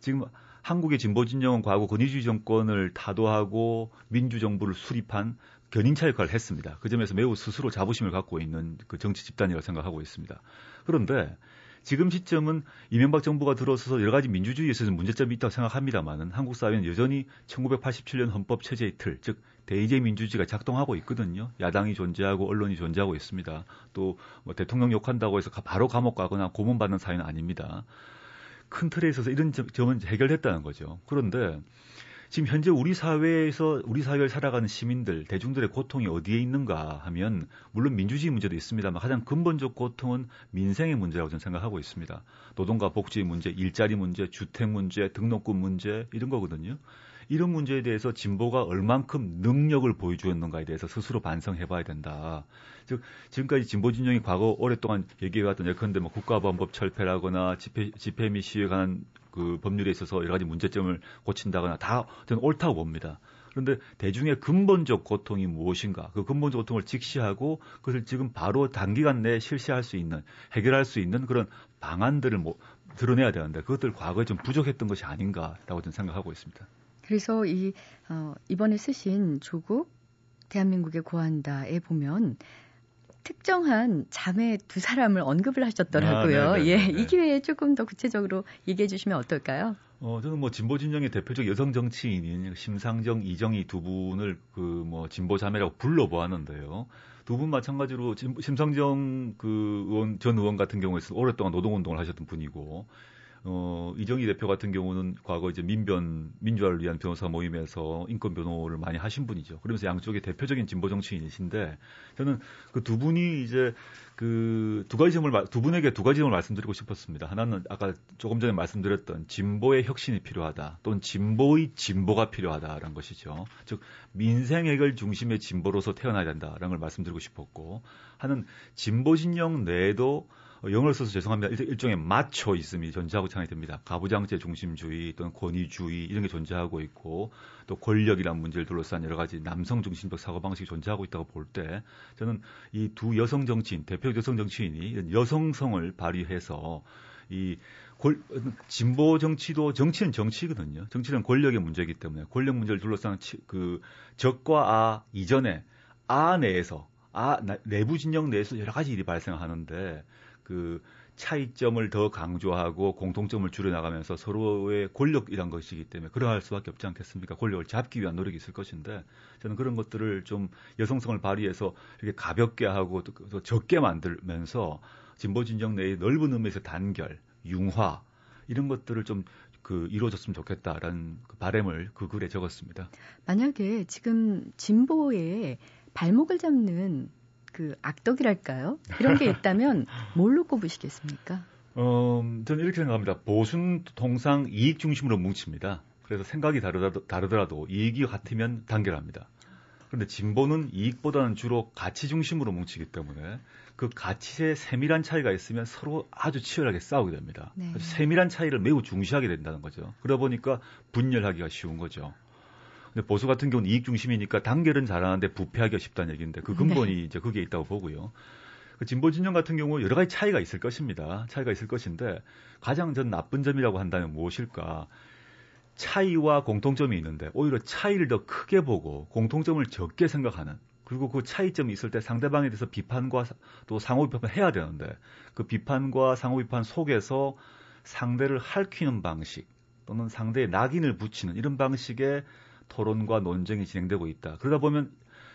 [SPEAKER 4] 지금 한국의 진보 진영은 과거 권위주의 정권을 타도하고 민주 정부를 수립한 견인차 역할을 했습니다. 그 점에서 매우 스스로 자부심을 갖고 있는 그 정치 집단이라고 생각하고 있습니다. 그런데 지금 시점은 이명박 정부가 들어서서 여러 가지 민주주의에 있어서 문제점이 있다고 생각합니다만은 한국 사회는 여전히 1987년 헌법 체제의 틀, 즉 대의제 민주주의가 작동하고 있거든요. 야당이 존재하고 언론이 존재하고 있습니다. 또 뭐 대통령 욕한다고 해서 바로 감옥 가거나 고문받는 사회는 아닙니다. 큰 틀에 있어서 이런 점은 해결했다는 거죠. 그런데 지금 현재 우리 사회에서 우리 사회를 살아가는 시민들, 대중들의 고통이 어디에 있는가 하면 물론 민주주의 문제도 있습니다만 가장 근본적 고통은 민생의 문제라고 저는 생각하고 있습니다. 노동과 복지 문제, 일자리 문제, 주택 문제, 등록금 문제 이런 거거든요. 이런 문제에 대해서 진보가 얼만큼 능력을 보여주었는가에 대해서 스스로 반성해 봐야 된다. 즉 지금까지 진보 진영이 과거 오랫동안 얘기해왔던 예컨대 뭐 국가보안법 철폐라거나 집회 집회 및 시위에 관한 그 법률에 있어서 여러 가지 문제점을 고친다거나 다 저는 옳다고 봅니다. 그런데 대중의 근본적 고통이 무엇인가? 그 근본적 고통을 직시하고 그것을 지금 바로 단기간 내에 실시할 수 있는 해결할 수 있는 그런 방안들을 뭐 드러내야 되는데 그것들 과거에 좀 부족했던 것이 아닌가라고 저는 생각하고 있습니다.
[SPEAKER 1] 그래서 이 어, 이번에 쓰신 조국 대한민국의 고한다에 보면 특정한 자매 두 사람을 언급을 하셨더라고요. 아, 예, 이 기회에 조금 더 구체적으로 얘기해 주시면 어떨까요?
[SPEAKER 4] 어, 저는 뭐 진보 진영의 대표적 여성 정치인인 심상정, 이정희 두 분을 그 뭐 진보 자매라고 불러보았는데요. 두 분 마찬가지로 심상정 그 의원 전 의원 같은 경우에는 오랫동안 노동운동을 하셨던 분이고 어, 이정희 대표 같은 경우는 과거 이제 민변, 민주화를 위한 변호사 모임에서 인권 변호를 많이 하신 분이죠. 그러면서 양쪽의 대표적인 진보 정치인이신데 저는 그 두 분이 이제 그 두 가지 점을, 두 분에게 두 가지 점을 말씀드리고 싶었습니다. 하나는 아까 조금 전에 말씀드렸던 진보의 혁신이 필요하다. 또는 진보의 진보가 필요하다라는 것이죠. 즉, 민생 해결 중심의 진보로서 태어나야 된다라는 걸 말씀드리고 싶었고, 하는 진보 진영 내에도 어, 영어를 써서 죄송합니다. 일 종의 마초 있음이 존재하고 창이 됩니다. 가부장제 중심주의 또는 권위주의 이런 게 존재하고 있고 또 권력이라는 문제를 둘러싼 여러 가지 남성 중심적 사고 방식이 존재하고 있다고 볼 때 저는 이 두 여성 정치인, 대표 여성 정치인이 여성성을 발휘해서 이 골, 진보 정치도 정치는 정치거든요. 정치는 권력의 문제이기 때문에 권력 문제를 둘러싼 그 적과 아 이전에 아 내에서 아 내부 진영 내에서 여러 가지 일이 발생하는데 그 차이점을 더 강조하고 공통점을 줄여나가면서 서로의 권력이란 것이기 때문에 그러할 수밖에 없지 않겠습니까? 권력을 잡기 위한 노력이 있을 것인데 저는 그런 것들을 좀 여성성을 발휘해서 이렇게 가볍게 하고 또 적게 만들면서 진보 진영 내의 넓은 의미에서 단결, 융화 이런 것들을 좀그 이루어졌으면 좋겠다라는 그 바램을 그 글에 적었습니다.
[SPEAKER 1] 만약에 지금 진보의 발목을 잡는 그 악덕이랄까요? 이런 게 있다면 뭘로 꼽으시겠습니까?
[SPEAKER 4] 어, 저는 이렇게 생각합니다. 보수는 통상 이익 중심으로 뭉칩니다. 그래서 생각이 다르더라도, 다르더라도 이익이 같으면 단결합니다. 그런데 진보는 이익보다는 주로 가치 중심으로 뭉치기 때문에 그 가치의 세밀한 차이가 있으면 서로 아주 치열하게 싸우게 됩니다. 네. 세밀한 차이를 매우 중시하게 된다는 거죠. 그러다 보니까 분열하기가 쉬운 거죠. 근데 보수 같은 경우는 이익 중심이니까 단결은 잘하는데 부패하기가 쉽다는 얘기인데 그 근본이 네. 이제 그게 있다고 보고요. 그 진보 진영 같은 경우 여러 가지 차이가 있을 것입니다. 차이가 있을 것인데 가장 전 나쁜 점이라고 한다면 무엇일까? 차이와 공통점이 있는데 오히려 차이를 더 크게 보고 공통점을 적게 생각하는 그리고 그 차이점이 있을 때 상대방에 대해서 비판과 또 상호 비판을 해야 되는데 그 비판과 상호 비판 속에서 상대를 할퀴는 방식 또는 상대의 낙인을 붙이는 이런 방식의 토론과 논쟁이 진행되고 있다. 그러다 보면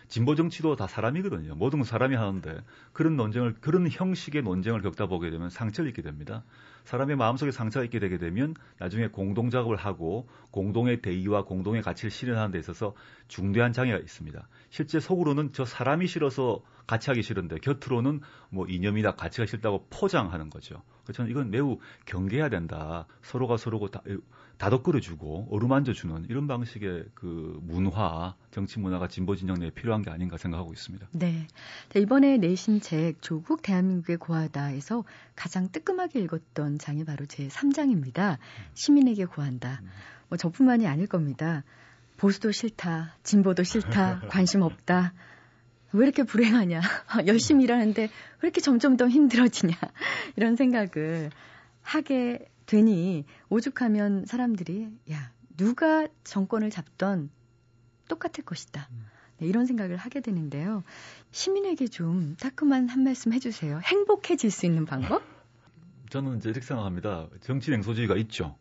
[SPEAKER 4] 진보 정치도 다 사람이거든요. 모든 건 사람이 하는데 그런 논쟁을 그런 형식의 논쟁을 겪다 보게 되면 상처를 입게 됩니다. 사람의 마음속에 상처가 있게 되게 되면 나중에 공동 작업을 하고 공동의 대의와 공동의 가치를 실현하는 데 있어서 중대한 장애가 있습니다. 실제 속으로는 저 사람이 싫어서 같이 하기 싫은데 곁으로는 뭐 이념이나 가치가 싫다고 포장하는 거죠. 그래서 저는 이건 매우 경계해야 된다. 서로가 서로고 다, 다독거려주고 어루만져주는 이런 방식의 그 문화, 정치 문화가 진보 진영 내에 필요한 게 아닌가 생각하고 있습니다.
[SPEAKER 1] 네. 자, 이번에 내신 책 조국 대한민국의 고하다에서 가장 뜨끔하게 읽었던 장이 바로 제 3장입니다. 시민에게 고한다. 뭐 저뿐만이 아닐 겁니다. 보수도 싫다, 진보도 싫다, 관심 없다. 왜 이렇게 불행하냐? 열심히 일하는데 왜 이렇게 점점 더 힘들어지냐? 이런 생각을 하게 되니 오죽하면 사람들이 야 누가 정권을 잡던 똑같을 것이다. 네, 이런 생각을 하게 되는데요. 시민에게 좀 따끔한 한 말씀 해주세요. 행복해질 수 있는 방법?
[SPEAKER 4] 저는 이제 이렇게 생각합니다. 정치 냉소주의가 있죠.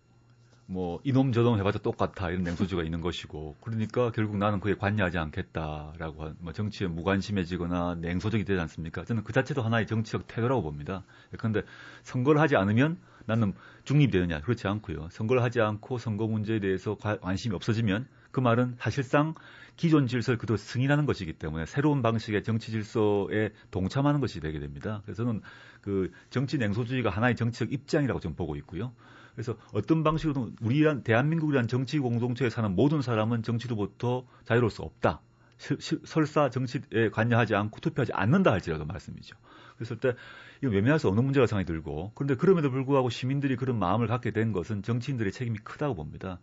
[SPEAKER 4] 뭐 이놈 저놈 해봤자 똑같아 이런 냉소주가 있는 것이고 그러니까 결국 나는 그에 관여하지 않겠다라고 뭐 정치에 무관심해지거나 냉소적이 되지 않습니까? 저는 그 자체도 하나의 정치적 태도라고 봅니다. 그런데 선거를 하지 않으면 나는 중립되느냐 그렇지 않고요. 선거를 하지 않고 선거 문제에 대해서 관심이 없어지면 그 말은 사실상 기존 질서를 그대로 승인하는 것이기 때문에 새로운 방식의 정치 질서에 동참하는 것이 되게 됩니다. 그래서 저는 그 정치 냉소주의가 하나의 정치적 입장이라고 좀 보고 있고요. 그래서 어떤 방식으로든 우리란 대한민국이란 정치 공동체에 사는 모든 사람은 정치로부터 자유로울 수 없다. 설사 정치에 관여하지 않고 투표하지 않는다 할지라도 말씀이죠. 그랬을 때 이거 외면할 수 없는 문제가 생각이 들고 그런데 그럼에도 불구하고 시민들이 그런 마음을 갖게 된 것은 정치인들의 책임이 크다고 봅니다.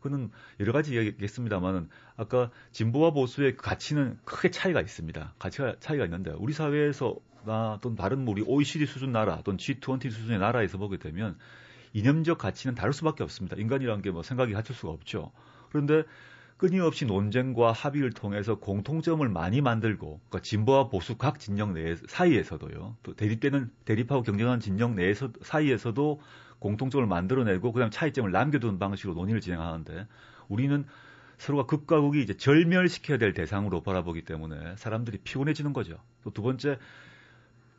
[SPEAKER 4] 그는 여러 가지 이야기했습니다만은 아까 진보와 보수의 그 가치는 크게 차이가 있습니다. 가치가 차이가 있는데 우리 사회에서나 또는 다른 뭐 우리 OECD 수준 나라 또는 G20 수준의 나라에서 보게 되면 이념적 가치는 다를 수밖에 없습니다. 인간이라는 게 뭐 생각이 갖출 수가 없죠. 그런데 끊임없이 논쟁과 합의를 통해서 공통점을 많이 만들고 그러니까 진보와 보수 각 진영 내 사이에서도요. 또 대립되는 대립하고 경쟁하는 진영 내에서 사이에서도 공통점을 만들어내고 그다음 차이점을 남겨두는 방식으로 논의를 진행하는데 우리는 서로가 극과 극이 이제 절멸시켜야 될 대상으로 바라보기 때문에 사람들이 피곤해지는 거죠. 또 두 번째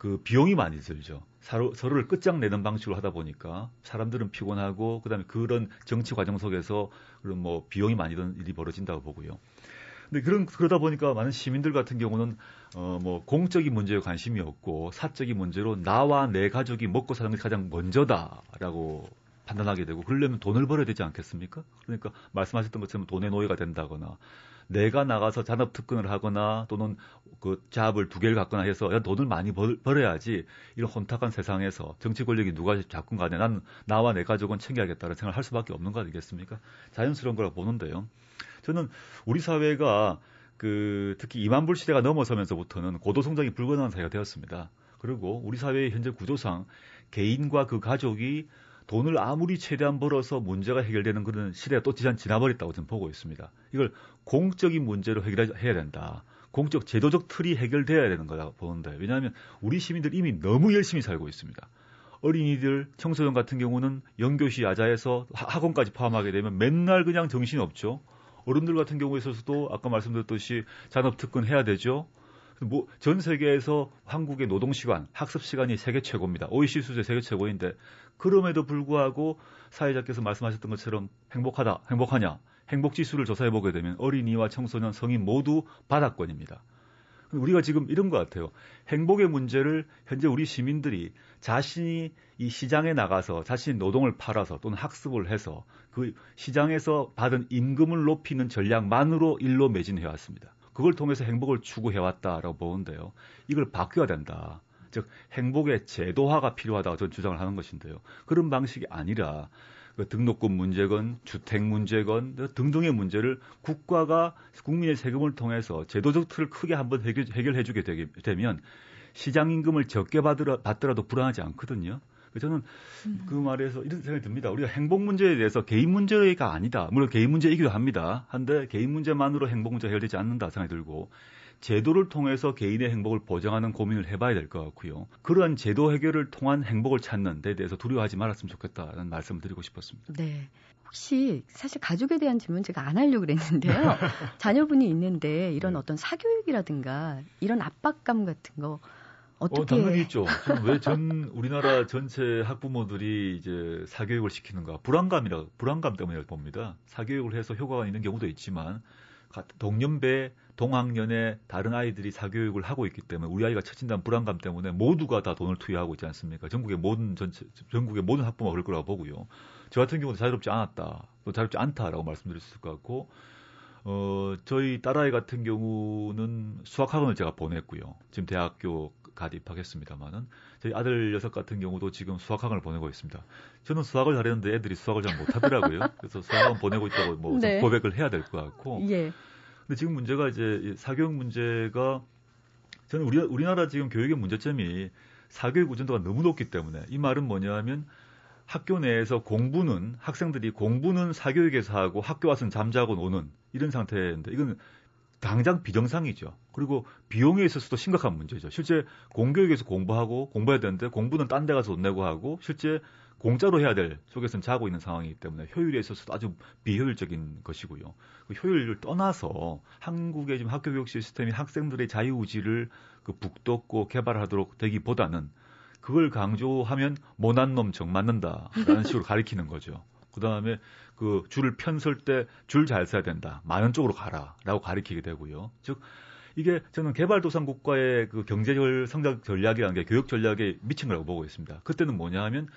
[SPEAKER 4] 그 비용이 많이 들죠. 서로, 서로를 끝장내는 방식으로 하다 보니까 사람들은 피곤하고 그다음에 그런 정치 과정 속에서 그런 뭐 비용이 많이 드는 일이 벌어진다고 보고요. 근데 그런 그러다 보니까 많은 시민들 같은 경우는 어 뭐 공적인 문제에 관심이 없고 사적인 문제로 나와 내 가족이 먹고 사는 것이 가장 먼저다라고 판단하게 되고 그러려면 돈을 벌어야 되지 않겠습니까? 그러니까 말씀하셨던 것처럼 돈의 노예가 된다거나 내가 나가서 잔업 특근을 하거나 또는 그 잡을 두 개를 갖거나 해서 야, 돈을 많이 벌, 벌어야지 이런 혼탁한 세상에서 정치 권력이 누가 잡건 간에 난 나와 내 가족은 챙겨야겠다는 생각을 할 수밖에 없는 거 아니겠습니까? 자연스러운 거라고 보는데요. 저는 우리 사회가 그 특히 2만 불 시대가 넘어서면서부터는 고도 성장이 불가능한 사회가 되었습니다. 그리고 우리 사회의 현재 구조상 개인과 그 가족이 돈을 아무리 최대한 벌어서 문제가 해결되는 그런 시대가 또 지난 지나버렸다고 저는 보고 있습니다. 이걸 공적인 문제로 해결해야 된다. 공적 제도적 틀이 해결돼야 되는 거라고 보는데 왜냐하면 우리 시민들 이미 너무 열심히 살고 있습니다. 어린이들, 청소년 같은 경우는 연교시 야자에서 학원까지 포함하게 되면 맨날 그냥 정신이 없죠. 어른들 같은 경우에 있어서도 아까 말씀드렸듯이 잔업특근 해야 되죠. 뭐, 전 세계에서 한국의 노동 시간, 학습 시간이 세계 최고입니다. OECD 수준의 세계 최고인데, 그럼에도 불구하고 사회자께서 말씀하셨던 것처럼 행복하다, 행복하냐, 행복 지수를 조사해 보게 되면 어린이와 청소년, 성인 모두 바닥권입니다. 우리가 지금 이런 것 같아요. 행복의 문제를 현재 우리 시민들이 자신이 이 시장에 나가서 자신의 노동을 팔아서 또는 학습을 해서 그 시장에서 받은 임금을 높이는 전략만으로 일로 매진해 왔습니다. 그걸 통해서 행복을 추구해 왔다라고 보는데요. 이걸 바뀌어야 된다. 즉 행복의 제도화가 필요하다고 저는 주장을 하는 것인데요. 그런 방식이 아니라 그 등록금 문제건 주택 문제건 등등의 문제를 국가가 국민의 세금을 통해서 제도적 틀을 크게 한번 해결, 해 주게 되면 시장 임금을 적게 받으라, 받더라도 불안하지 않거든요. 저는 음. 그 말에서 이런 생각이 듭니다. 우리가 행복 문제에 대해서 개인 문제가 아니다. 물론 개인 문제이기도 합니다. 한데 개인 문제만으로 행복 문제가 해결되지 않는다 생각이 들고 제도를 통해서 개인의 행복을 보장하는 고민을 해봐야 될 것 같고요. 그러한 제도 해결을 통한 행복을 찾는 데 대해서 두려워하지 말았으면 좋겠다는 말씀을 드리고 싶었습니다.
[SPEAKER 1] 네. 혹시 사실 가족에 대한 질문 제가 안 하려고 그랬는데요. 자녀분이 있는데 이런 네. 어떤 사교육이라든가 이런 압박감 같은 거 어떻게? 어,
[SPEAKER 4] 당연히 있죠. 왜 전 우리나라 전체 학부모들이 이제 사교육을 시키는가? 불안감이라 불안감 때문에 봅니다. 사교육을 해서 효과가 있는 경우도 있지만 동년배 동학년의 다른 아이들이 사교육을 하고 있기 때문에 우리 아이가 처진다는 불안감 때문에 모두가 다 돈을 투여하고 있지 않습니까? 전국의 모든 전체 전국의 모든 학부모가 그럴 거라고 보고요. 저 같은 경우도 자유롭지 않았다. 또 자유롭지 않다라고 말씀드릴 수 있을 것 같고 어, 저희 딸아이 같은 경우는 수학학원을 제가 보냈고요. 지금 대학교 갓 입학했습니다만은 저희 아들 녀석 같은 경우도 지금 수학학원을 보내고 있습니다. 저는 수학을 잘했는데 애들이 수학을 잘 못하더라고요. 그래서 수학학원 보내고 있다고 뭐 네. 고백을 해야 될 것 같고. 예. 근데 지금 문제가 이제 사교육 문제가 저는 우리 우리나라 지금 교육의 문제점이 사교육 우전도가 너무 높기 때문에 이 말은 뭐냐하면 학교 내에서 공부는 학생들이 공부는 사교육에서 하고 학교 와서는 잠자고 노는 이런 상태인데 이건 당장 비정상이죠. 그리고 비용에 있어서도 심각한 문제죠. 실제 공교육에서 공부하고 공부해야 되는데 공부는 딴 데 가서 돈 내고 하고 실제 공짜로 해야 될 속에서는 자고 있는 상황이기 때문에 효율에 있어서도 아주 비효율적인 것이고요. 그 효율을 떠나서 한국의 지금 학교 교육 시스템이 학생들의 자유의지를 그 북돋고 개발하도록 되기보다는 그걸 강조하면 못난 놈 정 맞는다라는 식으로 가리키는 거죠. 그 다음에 그 줄을 편설 때 줄 잘 써야 된다. 많은 쪽으로 가라라고 가리키게 되고요. 즉 이게 저는 개발도상 국가의 그 경제적 성장 전략이라는 게 교육 전략에 미친 거라고 보고 있습니다. 그때는 뭐냐 하면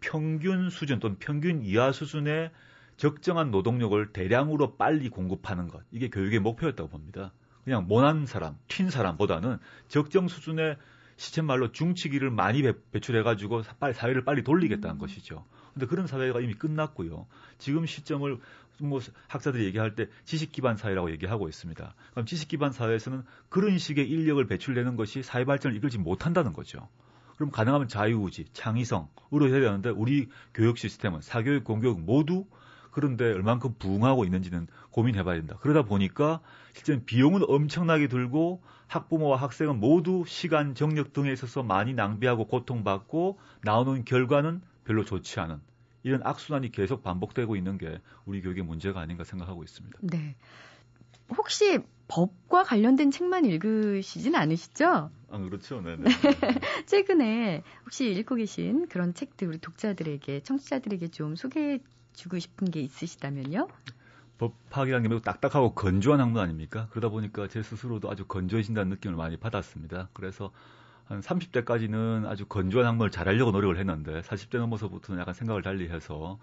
[SPEAKER 4] 평균 수준 또는 평균 이하 수준의 적정한 노동력을 대량으로 빨리 공급하는 것. 이게 교육의 목표였다고 봅니다. 그냥 모난 사람, 튄 사람보다는 적정 수준의 시체 말로 중치기를 많이 배출해가지고 빨리 사회를 빨리 돌리겠다는 음. 것이죠. 근데 그런 사회가 이미 끝났고요. 지금 시점을 뭐 학자들이 얘기할 때 지식 기반 사회라고 얘기하고 있습니다. 그럼 지식 기반 사회에서는 그런 식의 인력을 배출내는 것이 사회 발전을 이끌지 못한다는 거죠. 그럼 가능하면 자유의지, 창의성으로 해야 되는데 우리 교육 시스템은 사교육, 공교육 모두 그런데 얼만큼 부응하고 있는지는 고민해봐야 된다. 그러다 보니까 실제는 비용은 엄청나게 들고 학부모와 학생은 모두 시간, 정력 등에 있어서 많이 낭비하고 고통받고 나오는 결과는 별로 좋지 않은 이런 악순환이 계속 반복되고 있는 게 우리 교육의 문제가 아닌가 생각하고 있습니다.
[SPEAKER 1] 네. 혹시 법과 관련된 책만 읽으시진 않으시죠?
[SPEAKER 4] 아, 그렇죠. 네네.
[SPEAKER 1] 최근에 혹시 읽고 계신 그런 책들 우리 독자들에게, 청취자들에게 좀 소개해 주고 싶은 게 있으시다면요?
[SPEAKER 4] 법학이라는 게 매우 딱딱하고 건조한 학문 아닙니까? 그러다 보니까 제 스스로도 아주 건조해진다는 느낌을 많이 받았습니다. 그래서 한 30대까지는 아주 건조한 학문을 잘하려고 노력을 했는데 40대 넘어서부터는 약간 생각을 달리해서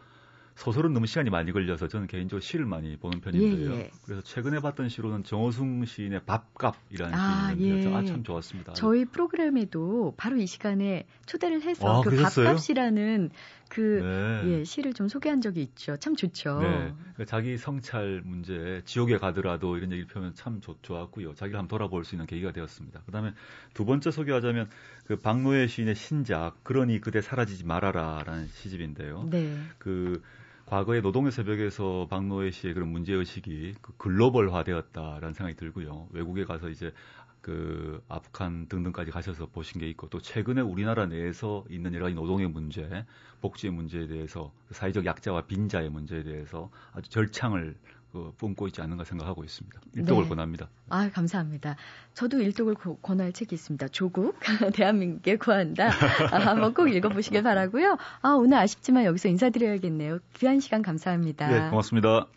[SPEAKER 4] 소설은 너무 시간이 많이 걸려서 저는 개인적으로 시를 많이 보는 편인데요. 예, 예. 그래서 최근에 봤던 시로는 정호승 시인의 밥값이라는 아, 시인데 예. 아, 참 좋았습니다.
[SPEAKER 1] 저희 프로그램에도 바로 이 시간에 초대를 해서 아, 그 그러셨어요? 밥값이라는 그 네. 예, 시를 좀 소개한 적이 있죠. 참 좋죠. 네.
[SPEAKER 4] 그러니까 자기 성찰 문제, 지옥에 가더라도 이런 얘기를 펴면 참 좋, 좋았고요. 자기를 한번 돌아볼 수 있는 계기가 되었습니다. 그다음에 두 번째 소개하자면 그 박노해 시인의 신작 그러니 그대 사라지지 말아라라는 시집인데요. 네. 그 과거의 노동의 새벽에서 박노해 씨의 그런 문제 의식이 그 글로벌화되었다라는 생각이 들고요. 외국에 가서 이제 그 아프간 등등까지 가셔서 보신 게 있고 또 최근에 우리나라 내에서 있는 여러 가지 노동의 문제, 복지의 문제에 대해서 사회적 약자와 빈자의 문제에 대해서 아주 절창을 그 뿜고 있지 않는가 생각하고 있습니다. 일독을 네. 권합니다.
[SPEAKER 1] 아 감사합니다. 저도 일독을 고, 권할 책이 있습니다. 조국 대한민국에 구한다. 아, 한번 꼭 읽어보시길 바라고요. 아 오늘 아쉽지만 여기서 인사드려야겠네요. 귀한 시간 감사합니다.
[SPEAKER 4] 네 고맙습니다.